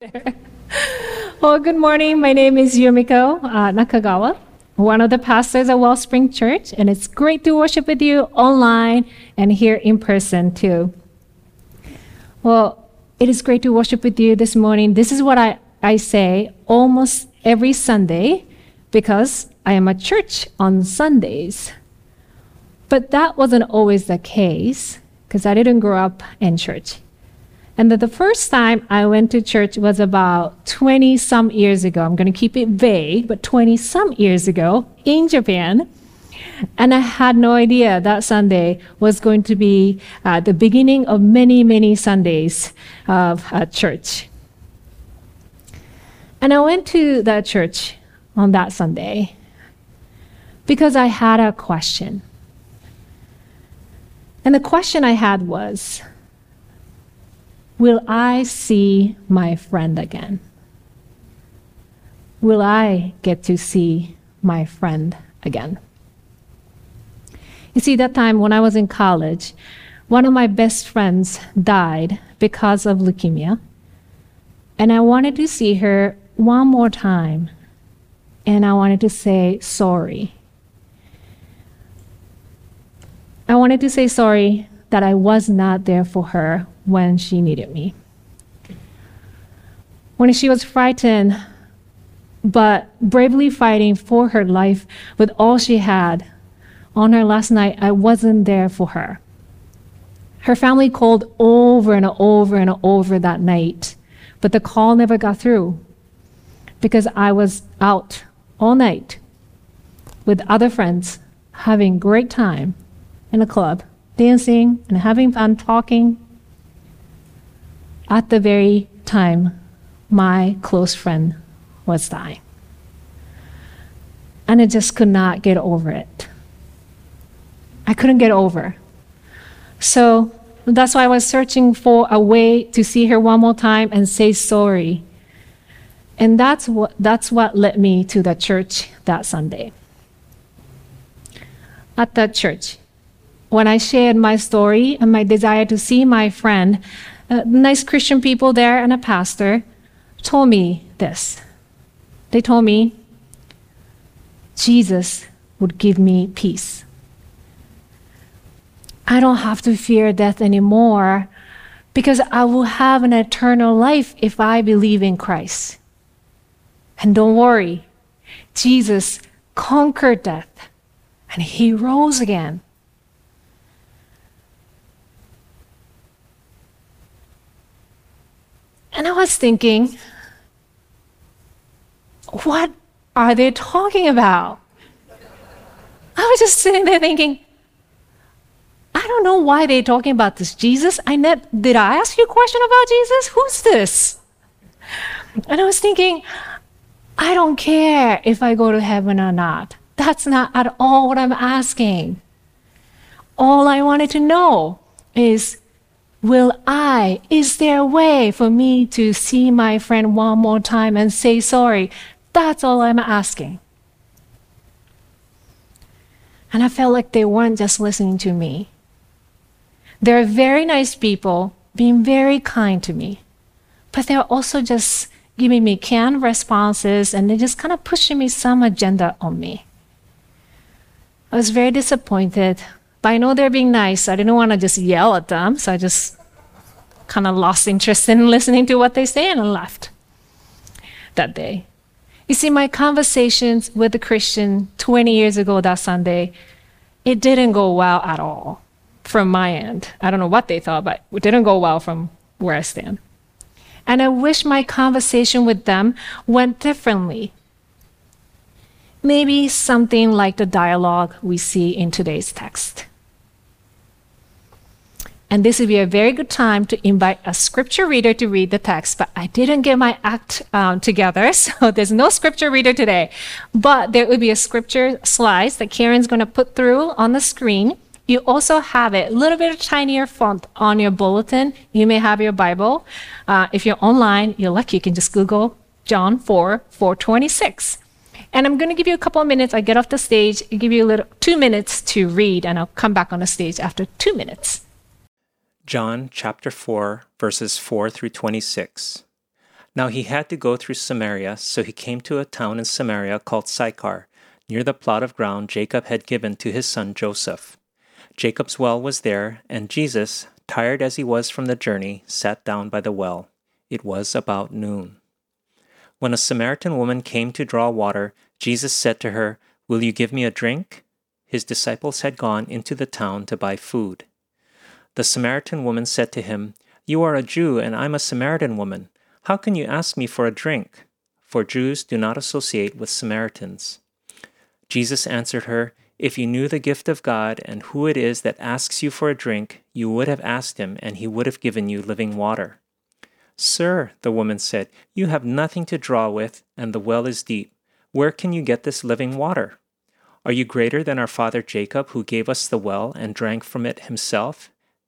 well, good morning. My name is Yumiko uh, Nakagawa, one of the pastors at Wellspring Church, and it's great to worship with you online and here in person too. Well, it is great to worship with you this morning. This is what I, I say almost every Sunday because I am at church on Sundays. But that wasn't always the case because I didn't grow up in church. And the first time I went to church was about 20 some years ago. I'm going to keep it vague, but 20 some years ago in Japan. And I had no idea that Sunday was going to be uh, the beginning of many, many Sundays of uh, church. And I went to that church on that Sunday because I had a question. And the question I had was, Will I see my friend again? Will I get to see my friend again? You see, that time when I was in college, one of my best friends died because of leukemia. And I wanted to see her one more time. And I wanted to say sorry. I wanted to say sorry that I was not there for her when she needed me. When she was frightened, but bravely fighting for her life with all she had, on her last night, I wasn't there for her. Her family called over and over and over that night, but the call never got through because I was out all night with other friends having great time in a club, dancing and having fun talking at the very time my close friend was dying. And I just could not get over it. I couldn't get over. So that's why I was searching for a way to see her one more time and say sorry. And that's what, that's what led me to the church that Sunday. At that church, when I shared my story and my desire to see my friend, uh, nice Christian people there and a pastor told me this. They told me Jesus would give me peace. I don't have to fear death anymore because I will have an eternal life if I believe in Christ. And don't worry, Jesus conquered death and he rose again. And I was thinking, what are they talking about? I was just sitting there thinking, I don't know why they're talking about this Jesus. I ne- did I ask you a question about Jesus? Who's this? And I was thinking, I don't care if I go to heaven or not. That's not at all what I'm asking. All I wanted to know is Will I, is there a way for me to see my friend one more time and say sorry? That's all I'm asking. And I felt like they weren't just listening to me. They're very nice people, being very kind to me, but they're also just giving me canned responses and they're just kind of pushing me some agenda on me. I was very disappointed, but I know they're being nice. I didn't want to just yell at them, so I just kind of lost interest in listening to what they say and left that day. You see, my conversations with a Christian 20 years ago that Sunday, it didn't go well at all from my end. I don't know what they thought, but it didn't go well from where I stand. And I wish my conversation with them went differently. Maybe something like the dialogue we see in today's text. And this would be a very good time to invite a scripture reader to read the text. But I didn't get my act um, together, so there's no scripture reader today. But there would be a scripture slides that Karen's going to put through on the screen. You also have it a little bit of tinier font on your bulletin. You may have your Bible. Uh, if you're online, you're lucky. You can just Google John 4, 426. And I'm going to give you a couple of minutes. I get off the stage, give you a little two minutes to read, and I'll come back on the stage after two minutes. John chapter 4, verses 4 through 26. Now he had to go through Samaria, so he came to a town in Samaria called Sychar, near the plot of ground Jacob had given to his son Joseph. Jacob's well was there, and Jesus, tired as he was from the journey, sat down by the well. It was about noon. When a Samaritan woman came to draw water, Jesus said to her, Will you give me a drink? His disciples had gone into the town to buy food. The Samaritan woman said to him, You are a Jew, and I'm a Samaritan woman. How can you ask me for a drink? For Jews do not associate with Samaritans. Jesus answered her, If you knew the gift of God and who it is that asks you for a drink, you would have asked him, and he would have given you living water. Sir, the woman said, you have nothing to draw with, and the well is deep. Where can you get this living water? Are you greater than our father Jacob, who gave us the well and drank from it himself,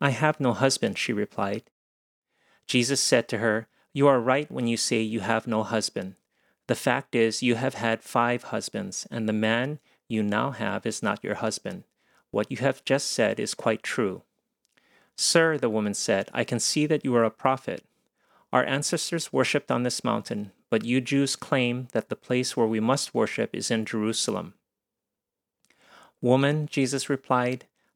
I have no husband, she replied. Jesus said to her, You are right when you say you have no husband. The fact is, you have had five husbands, and the man you now have is not your husband. What you have just said is quite true. Sir, the woman said, I can see that you are a prophet. Our ancestors worshipped on this mountain, but you Jews claim that the place where we must worship is in Jerusalem. Woman, Jesus replied,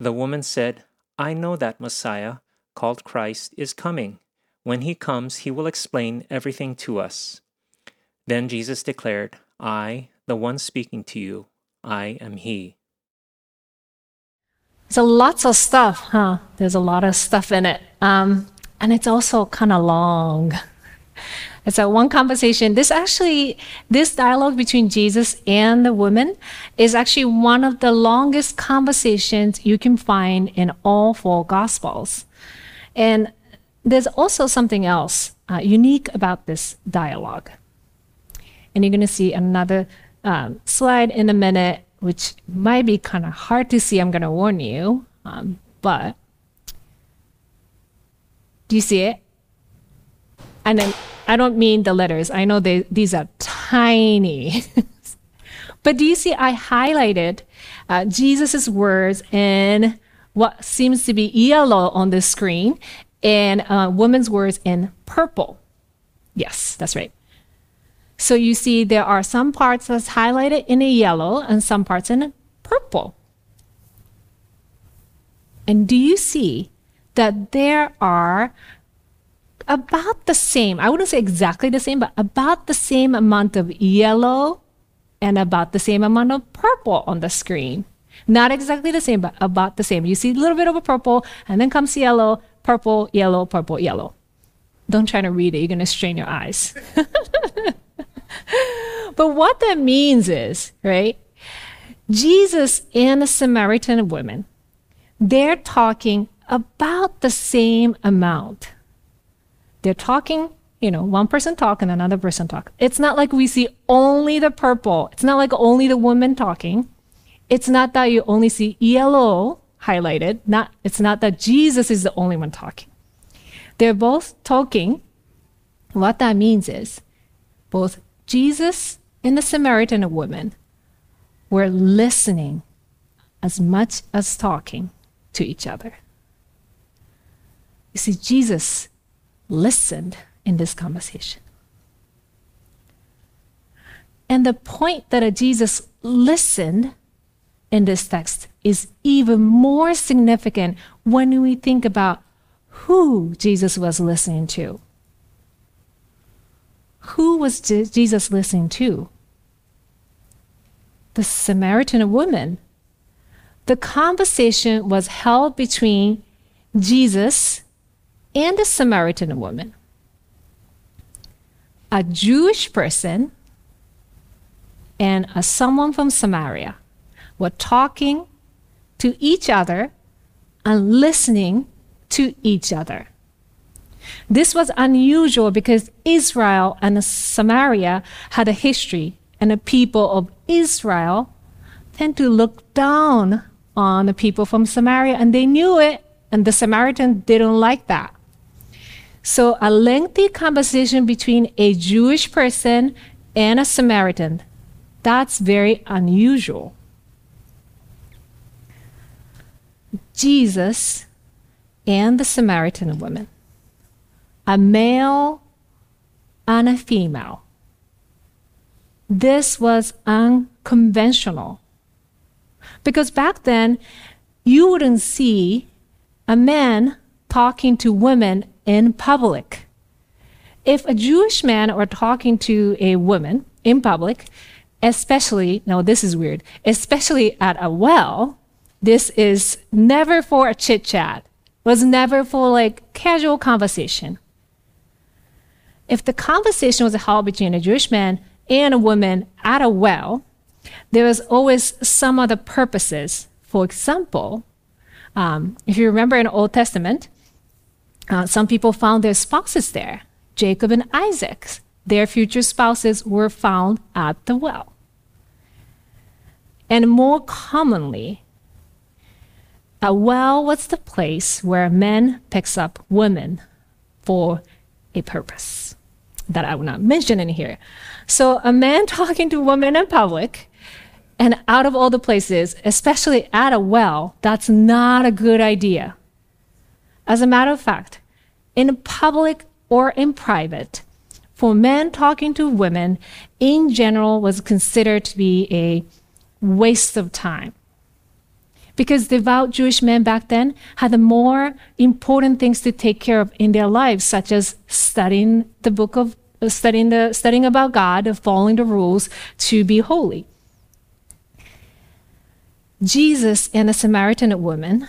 The woman said, I know that Messiah, called Christ, is coming. When he comes, he will explain everything to us. Then Jesus declared, I, the one speaking to you, I am he. So lots of stuff, huh? There's a lot of stuff in it. Um, and it's also kind of long. It's a one conversation. This actually, this dialogue between Jesus and the woman is actually one of the longest conversations you can find in all four gospels. And there's also something else uh, unique about this dialogue. And you're going to see another um, slide in a minute which might be kind of hard to see. I'm going to warn you. Um, but do you see it? And then I don't mean the letters. I know they, these are tiny. but do you see I highlighted uh, Jesus' words in what seems to be yellow on the screen and uh, woman's words in purple. Yes, that's right. So you see there are some parts that's highlighted in a yellow and some parts in purple. And do you see that there are about the same, I wouldn't say exactly the same, but about the same amount of yellow and about the same amount of purple on the screen. Not exactly the same, but about the same. You see a little bit of a purple and then comes yellow, purple, yellow, purple, yellow. Don't try to read it, you're going to strain your eyes. but what that means is, right? Jesus and the Samaritan woman, they're talking about the same amount. They're talking, you know, one person talk and another person talk. It's not like we see only the purple. It's not like only the woman talking. It's not that you only see yellow highlighted. Not, it's not that Jesus is the only one talking. They're both talking. What that means is both Jesus and the Samaritan woman were listening as much as talking to each other. You see, Jesus listened in this conversation. And the point that Jesus listened in this text is even more significant when we think about who Jesus was listening to who was Jesus listening to? The Samaritan woman. The conversation was held between Jesus and the Samaritan woman. A Jewish person and a someone from Samaria were talking to each other and listening to each other. This was unusual because Israel and Samaria had a history, and the people of Israel tend to look down on the people from Samaria, and they knew it, and the Samaritan didn't like that. So, a lengthy conversation between a Jewish person and a Samaritan, that's very unusual. Jesus and the Samaritan woman, a male and a female. This was unconventional. Because back then, you wouldn't see a man talking to women in public. If a Jewish man were talking to a woman in public, especially, now this is weird, especially at a well, this is never for a chit chat. Was never for like casual conversation. If the conversation was held between a Jewish man and a woman at a well, there was always some other purposes. For example, um, if you remember in Old Testament, uh, some people found their spouses there. Jacob and Isaac, their future spouses were found at the well. And more commonly, a well was the place where men picks up women for a purpose that I will not mention in here. So a man talking to a woman in public and out of all the places, especially at a well, that's not a good idea. As a matter of fact, in public or in private, for men talking to women in general was considered to be a waste of time because devout Jewish men back then had more important things to take care of in their lives, such as studying the book of uh, studying the studying about God, following the rules to be holy. Jesus and a Samaritan woman,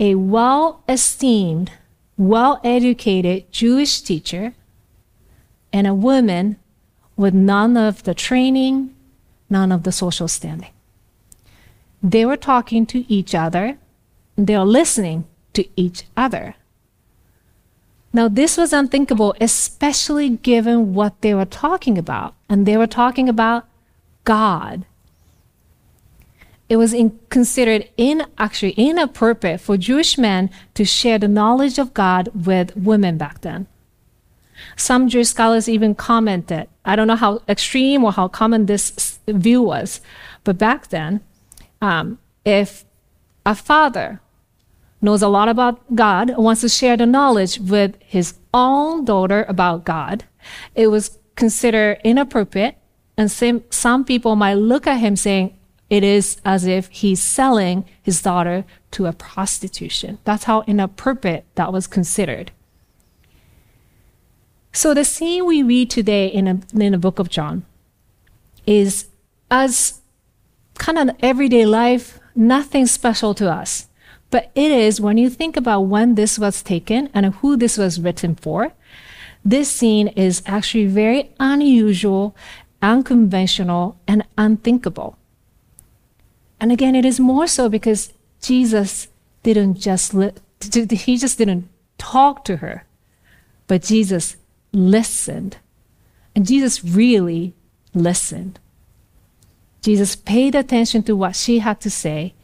a well-esteemed, well-educated Jewish teacher, and a woman with none of the training, none of the social standing. They were talking to each other, they were listening to each other. Now, this was unthinkable, especially given what they were talking about. And they were talking about God. It was in, considered in, actually inappropriate for Jewish men to share the knowledge of God with women back then. Some Jewish scholars even commented, I don't know how extreme or how common this view was, but back then, um, if a father knows a lot about God, and wants to share the knowledge with his own daughter about God, it was considered inappropriate. And some, some people might look at him saying it is as if he's selling his daughter to a prostitution. That's how inappropriate that was considered. So the scene we read today in, a, in the book of John is as kind of everyday life, nothing special to us. But it is when you think about when this was taken and who this was written for, this scene is actually very unusual, unconventional, and unthinkable. And again, it is more so because Jesus didn't just li- he just didn't talk to her, but Jesus listened. And Jesus really listened. Jesus paid attention to what she had to say,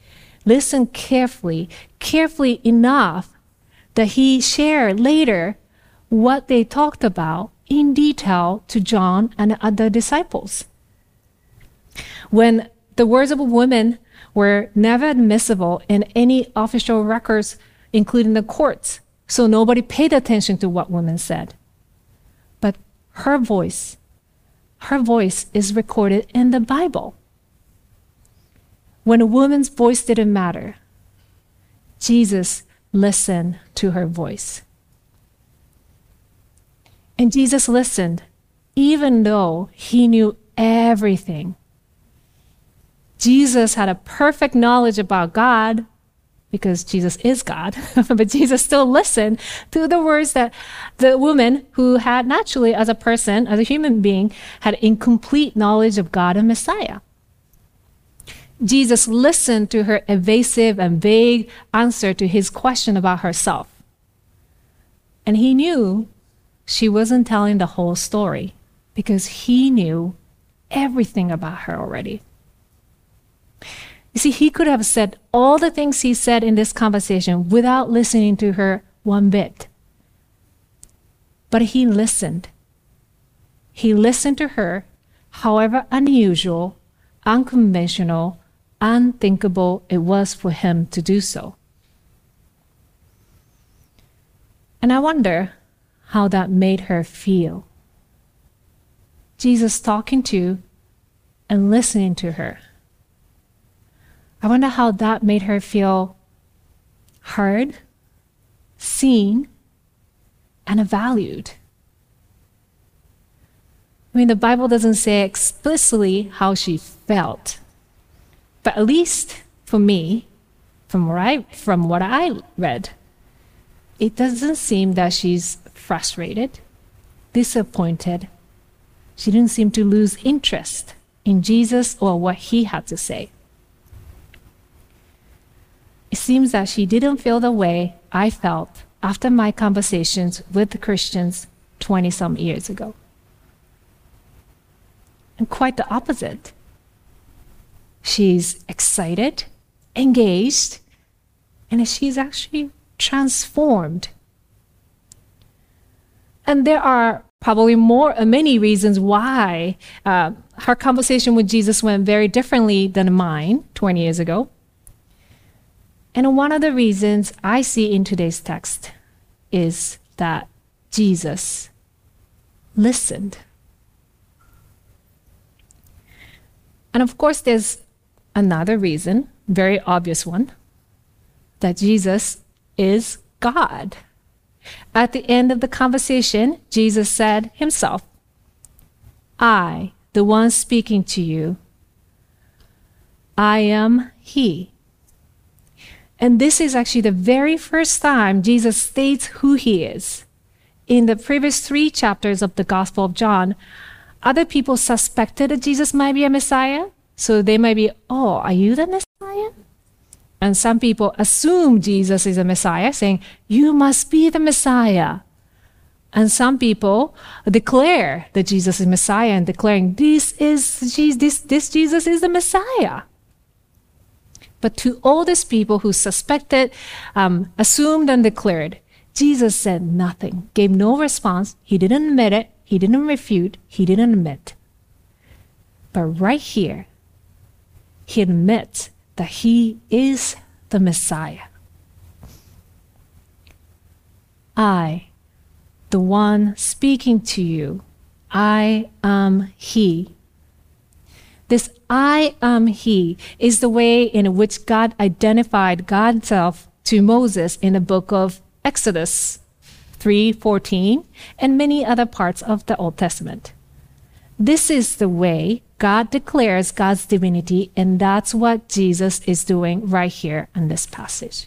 listened carefully, carefully enough that he shared later what they talked about in detail to John and other disciples. When the words of a woman were never admissible in any official records, including the courts, so nobody paid attention to what women said. But her voice, her voice is recorded in the Bible. When a woman's voice didn't matter, Jesus listened to her voice. And Jesus listened, even though he knew everything. Jesus had a perfect knowledge about God because Jesus is God, but Jesus still listened to the words that the woman who had naturally, as a person, as a human being, had incomplete knowledge of God and Messiah. Jesus listened to her evasive and vague answer to his question about herself. And he knew she wasn't telling the whole story because he knew everything about her already. You see, he could have said all the things he said in this conversation without listening to her one bit. But he listened. He listened to her, however unusual, unconventional, unthinkable it was for him to do so. And I wonder how that made her feel. Jesus talking to and listening to her. I wonder how that made her feel heard, seen, and valued. I mean, the Bible doesn't say explicitly how she felt. But at least for me, from what I, from what I read, it doesn't seem that she's frustrated, disappointed. She didn't seem to lose interest in Jesus or what he had to say. It seems that she didn't feel the way I felt after my conversations with the Christians 20 some years ago. And quite the opposite. She's excited, engaged, and she's actually transformed. And there are probably more, uh, many reasons why uh, her conversation with Jesus went very differently than mine 20 years ago. And one of the reasons I see in today's text is that Jesus listened. And of course, there's another reason, very obvious one, that Jesus is God. At the end of the conversation, Jesus said himself, I, the one speaking to you, I am He. And this is actually the very first time Jesus states who He is. In the previous three chapters of the Gospel of John, other people suspected that Jesus might be a Messiah, so they might be, oh, are you the Messiah? And some people assume Jesus is a Messiah, saying, you must be the Messiah. And some people declare that Jesus is Messiah and declaring, this is this, this Jesus is the Messiah. But to all these people who suspected, um, assumed, and declared, Jesus said nothing, gave no response. He didn't admit it. He didn't refute. He didn't admit. But right here, he admits that he is the Messiah. I, the one speaking to you, I am he. This I am he is the way in which God identified God's self to Moses in the book of Exodus 3:14 and many other parts of the Old Testament. This is the way God declares God's divinity, and that's what Jesus is doing right here in this passage.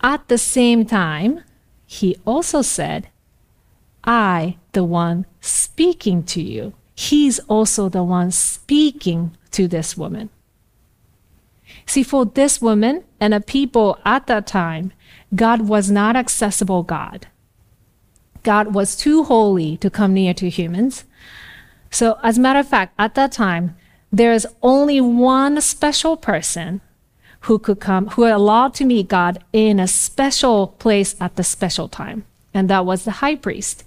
At the same time, he also said, I, the one speaking to you. He's also the one speaking to this woman. See, for this woman and a people at that time, God was not accessible God. God was too holy to come near to humans. So, as a matter of fact, at that time, there is only one special person who could come, who allowed to meet God in a special place at the special time. And that was the high priest.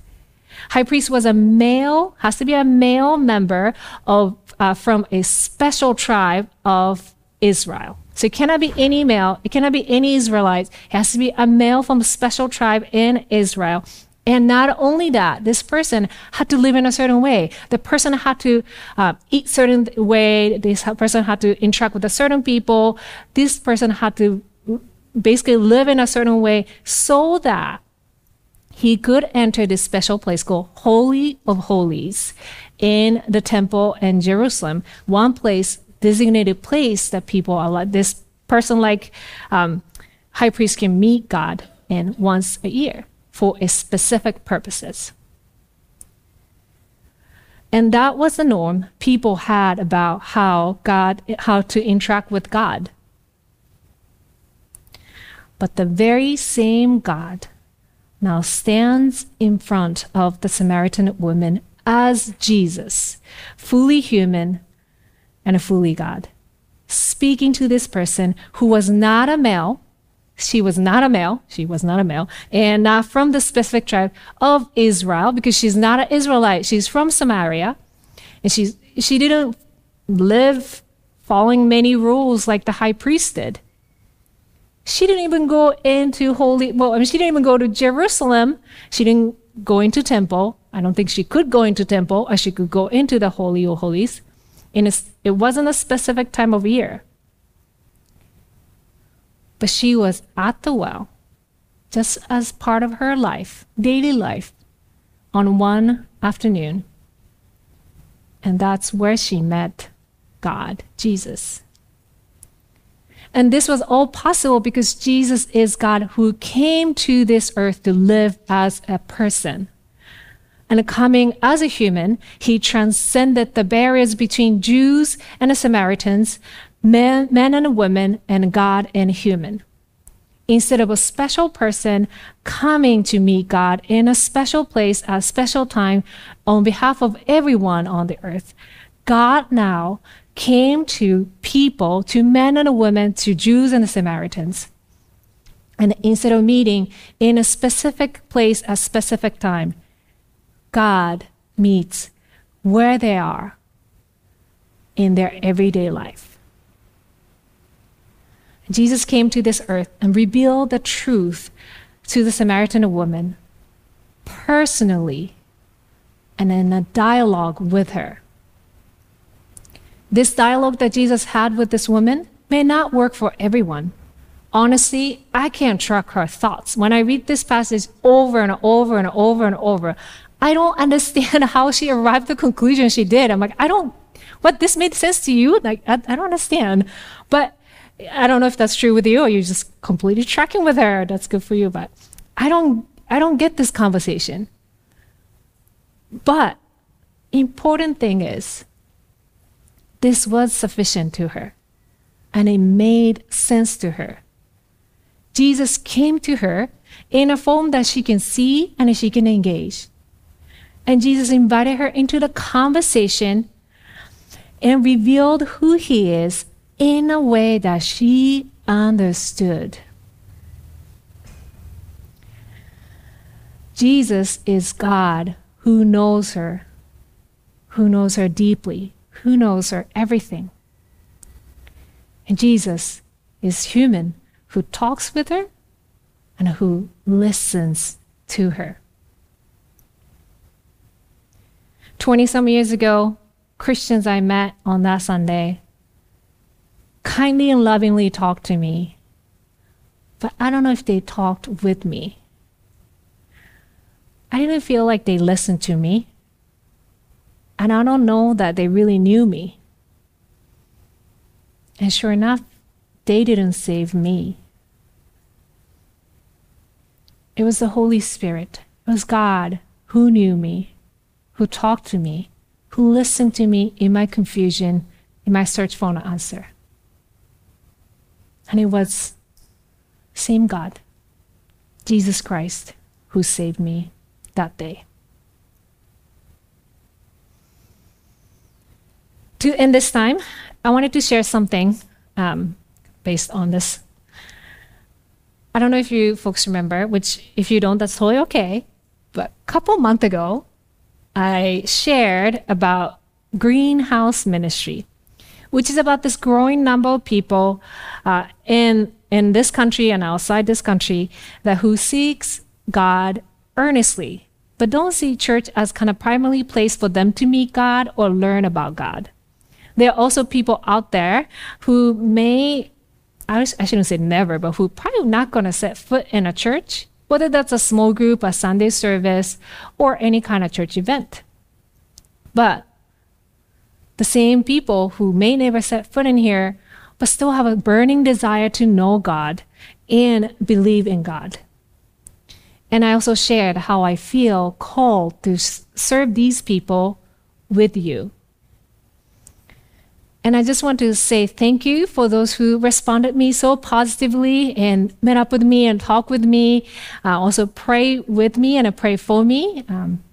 High priest was a male, has to be a male member of, uh, from a special tribe of Israel. So it cannot be any male, it cannot be any Israelites. It has to be a male from a special tribe in Israel. And not only that, this person had to live in a certain way. The person had to uh, eat certain way. This person had to interact with a certain people. This person had to basically live in a certain way so that he could enter this special place called Holy of Holies in the temple in Jerusalem, one place, designated place that people are like this person like um, high priest can meet God in once a year for a specific purposes. And that was the norm people had about how God how to interact with God. But the very same God now stands in front of the Samaritan woman as Jesus, fully human and a fully God, speaking to this person who was not a male. She was not a male. She was not a male and not from the specific tribe of Israel because she's not an Israelite. She's from Samaria and she's, she didn't live following many rules like the high priest did. She didn't even go into holy, well, I mean, she didn't even go to Jerusalem. She didn't go into temple. I don't think she could go into temple or she could go into the Holy of Holies. In a, it wasn't a specific time of year. But she was at the well, just as part of her life, daily life, on one afternoon. And that's where she met God, Jesus. And this was all possible because Jesus is God who came to this earth to live as a person. And coming as a human, he transcended the barriers between Jews and the Samaritans, men, men and women, and God and human. Instead of a special person coming to meet God in a special place at a special time on behalf of everyone on the earth, God now came to people, to men and women, to Jews and the Samaritans. And instead of meeting in a specific place at a specific time, God meets where they are in their everyday life. Jesus came to this earth and revealed the truth to the Samaritan woman personally and in a dialogue with her. This dialogue that Jesus had with this woman may not work for everyone. Honestly, I can't track her thoughts. When I read this passage over and over and over and over, I don't understand how she arrived at the conclusion she did. I'm like, I don't, what, this made sense to you? Like, I, I don't understand. But I don't know if that's true with you or you're just completely tracking with her. That's good for you. But I don't, I don't get this conversation. But important thing is, this was sufficient to her, and it made sense to her. Jesus came to her in a form that she can see and she can engage. And Jesus invited her into the conversation and revealed who he is in a way that she understood. Jesus is God who knows her, who knows her deeply, who knows her everything. And Jesus is human who talks with her and who listens to her. 20 some years ago, Christians I met on that Sunday kindly and lovingly talked to me, but I don't know if they talked with me. I didn't feel like they listened to me. And I don't know that they really knew me. And sure enough, they didn't save me. It was the Holy Spirit, it was God who knew me, who talked to me, who listened to me in my confusion, in my search for an answer. And it was same God, Jesus Christ, who saved me that day. To end this time, I wanted to share something um, based on this. I don't know if you folks remember, which if you don't, that's totally okay. But a couple months ago, I shared about greenhouse ministry, which is about this growing number of people uh, in in this country and outside this country that who seeks God earnestly, but don't see church as kind of primarily place for them to meet God or learn about God. There are also people out there who may, I, shouldn't say never, but who probably not going to set foot in a church whether that's a small group, a Sunday service, or any kind of church event. But the same people who may never set foot in here, but still have a burning desire to know God and believe in God. And I also shared how I feel called to serve these people with you. And I just want to say thank you for those who responded me so positively and met up with me and talked with me. Uh, also pray with me and pray for me. Um,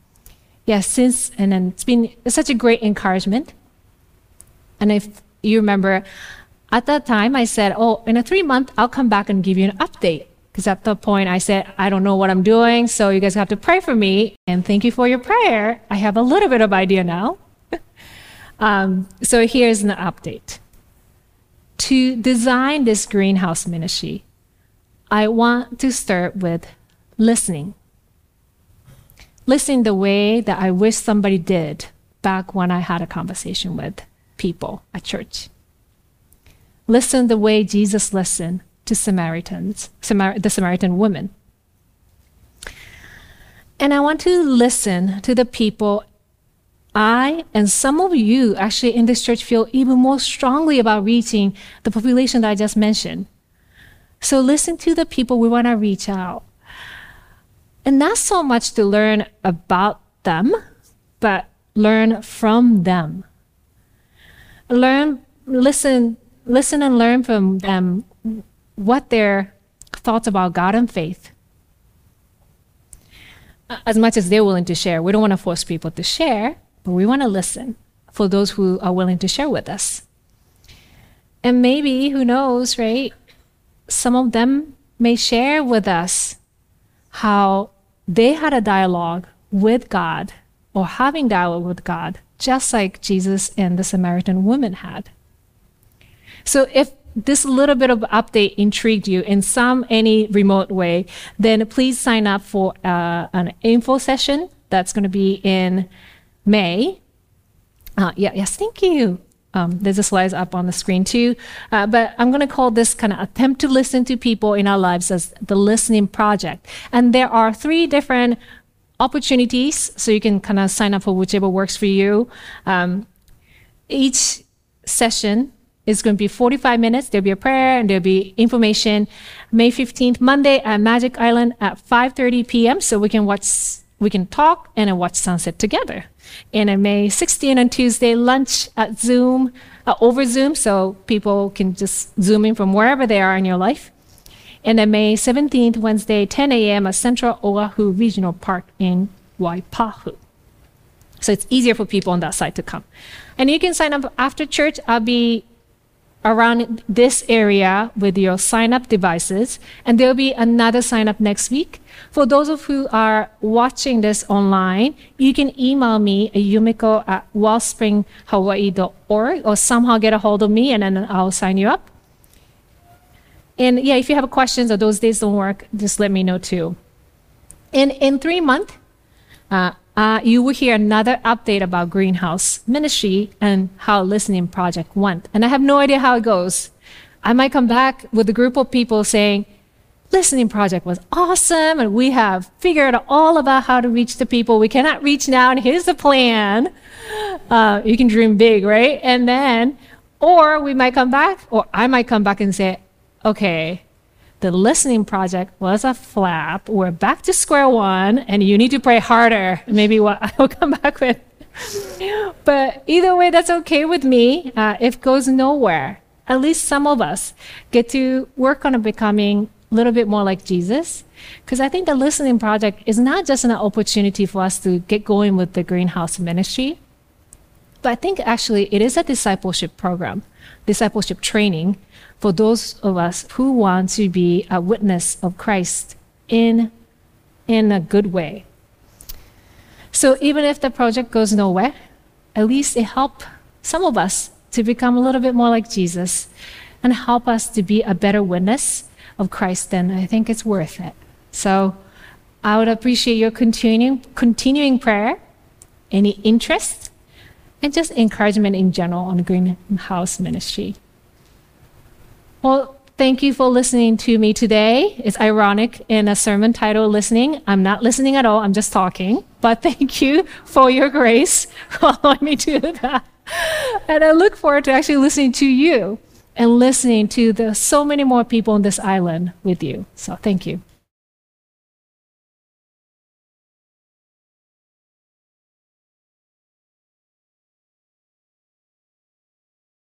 yes, yeah, since and then it's been such a great encouragement. And if you remember, at that time I said, "Oh, in a three month, I'll come back and give you an update." Because at that point I said, "I don't know what I'm doing, so you guys have to pray for me." And thank you for your prayer. I have a little bit of idea now. Um, so here's an update. To design this greenhouse ministry, I want to start with listening. Listening the way that I wish somebody did back when I had a conversation with people at church. Listen the way Jesus listened to Samaritans, Samar- the Samaritan woman. And I want to listen to the people I and some of you actually in this church feel even more strongly about reaching the population that I just mentioned. So listen to the people we want to reach out. And not so much to learn about them, but learn from them. Learn, listen, listen and learn from them what their thoughts about God and faith. As much as they're willing to share. We don't want to force people to share, but we want to listen for those who are willing to share with us. And maybe, who knows, right? Some of them may share with us how they had a dialogue with God or having dialogue with God, just like Jesus and the Samaritan woman had. So if this little bit of update intrigued you in some any remote way, then please sign up for uh, an info session that's going to be in May. Uh, yeah, yes, thank you. Um, there's a slides up on the screen too. Uh, but I'm going to call this kind of attempt to listen to people in our lives as the listening project. And there are three different opportunities, so you can kind of sign up for whichever works for you. Um, each session is going to be 45 minutes. There'll be a prayer and there'll be information. May 15th, Monday at Magic Island at 5:30 p.m. So we can watch, we can talk and watch sunset together and on May 16 on Tuesday, lunch at Zoom, uh, over Zoom, so people can just zoom in from wherever they are in your life. And then May 17th, Wednesday, 10 a.m. at Central Oahu Regional Park in Waipahu. So it's easier for people on that side to come. And you can sign up after church. I'll be around this area with your sign up devices, and there'll be another sign up next week. For those of you who are watching this online, you can email me at yumiko at wellspringhawaii.org or somehow get a hold of me and then I'll sign you up. And yeah, if you have questions or those days don't work, just let me know too. And in three months, uh, uh, you will hear another update about Greenhouse Ministry and how Listening Project went. And I have no idea how it goes. I might come back with a group of people saying, Listening Project was awesome, and we have figured out all about how to reach the people we cannot reach now, and here's the plan. Uh, you can dream big, right? And then, or we might come back, or I might come back and say, okay, the listening project was a flap. We're back to square one, and you need to pray harder. Maybe what I will come back with. but either way, that's okay with me. Uh, it goes nowhere, at least some of us get to work on becoming a little bit more like Jesus. Because I think the listening project is not just an opportunity for us to get going with the greenhouse ministry, but I think actually it is a discipleship program, discipleship training for those of us who want to be a witness of Christ in, in a good way. So even if the project goes nowhere, at least it helped some of us to become a little bit more like Jesus and help us to be a better witness of Christ, then I think it's worth it. So I would appreciate your continuing, continuing prayer, any interest, and just encouragement in general on Greenhouse Ministry. Well, Thank you for listening to me today. It's ironic in a sermon title, Listening. I'm not listening at all, I'm just talking. But thank you for your grace for allowing me to do that. And I look forward to actually listening to you and listening to the so many more people on this island with you. So thank you.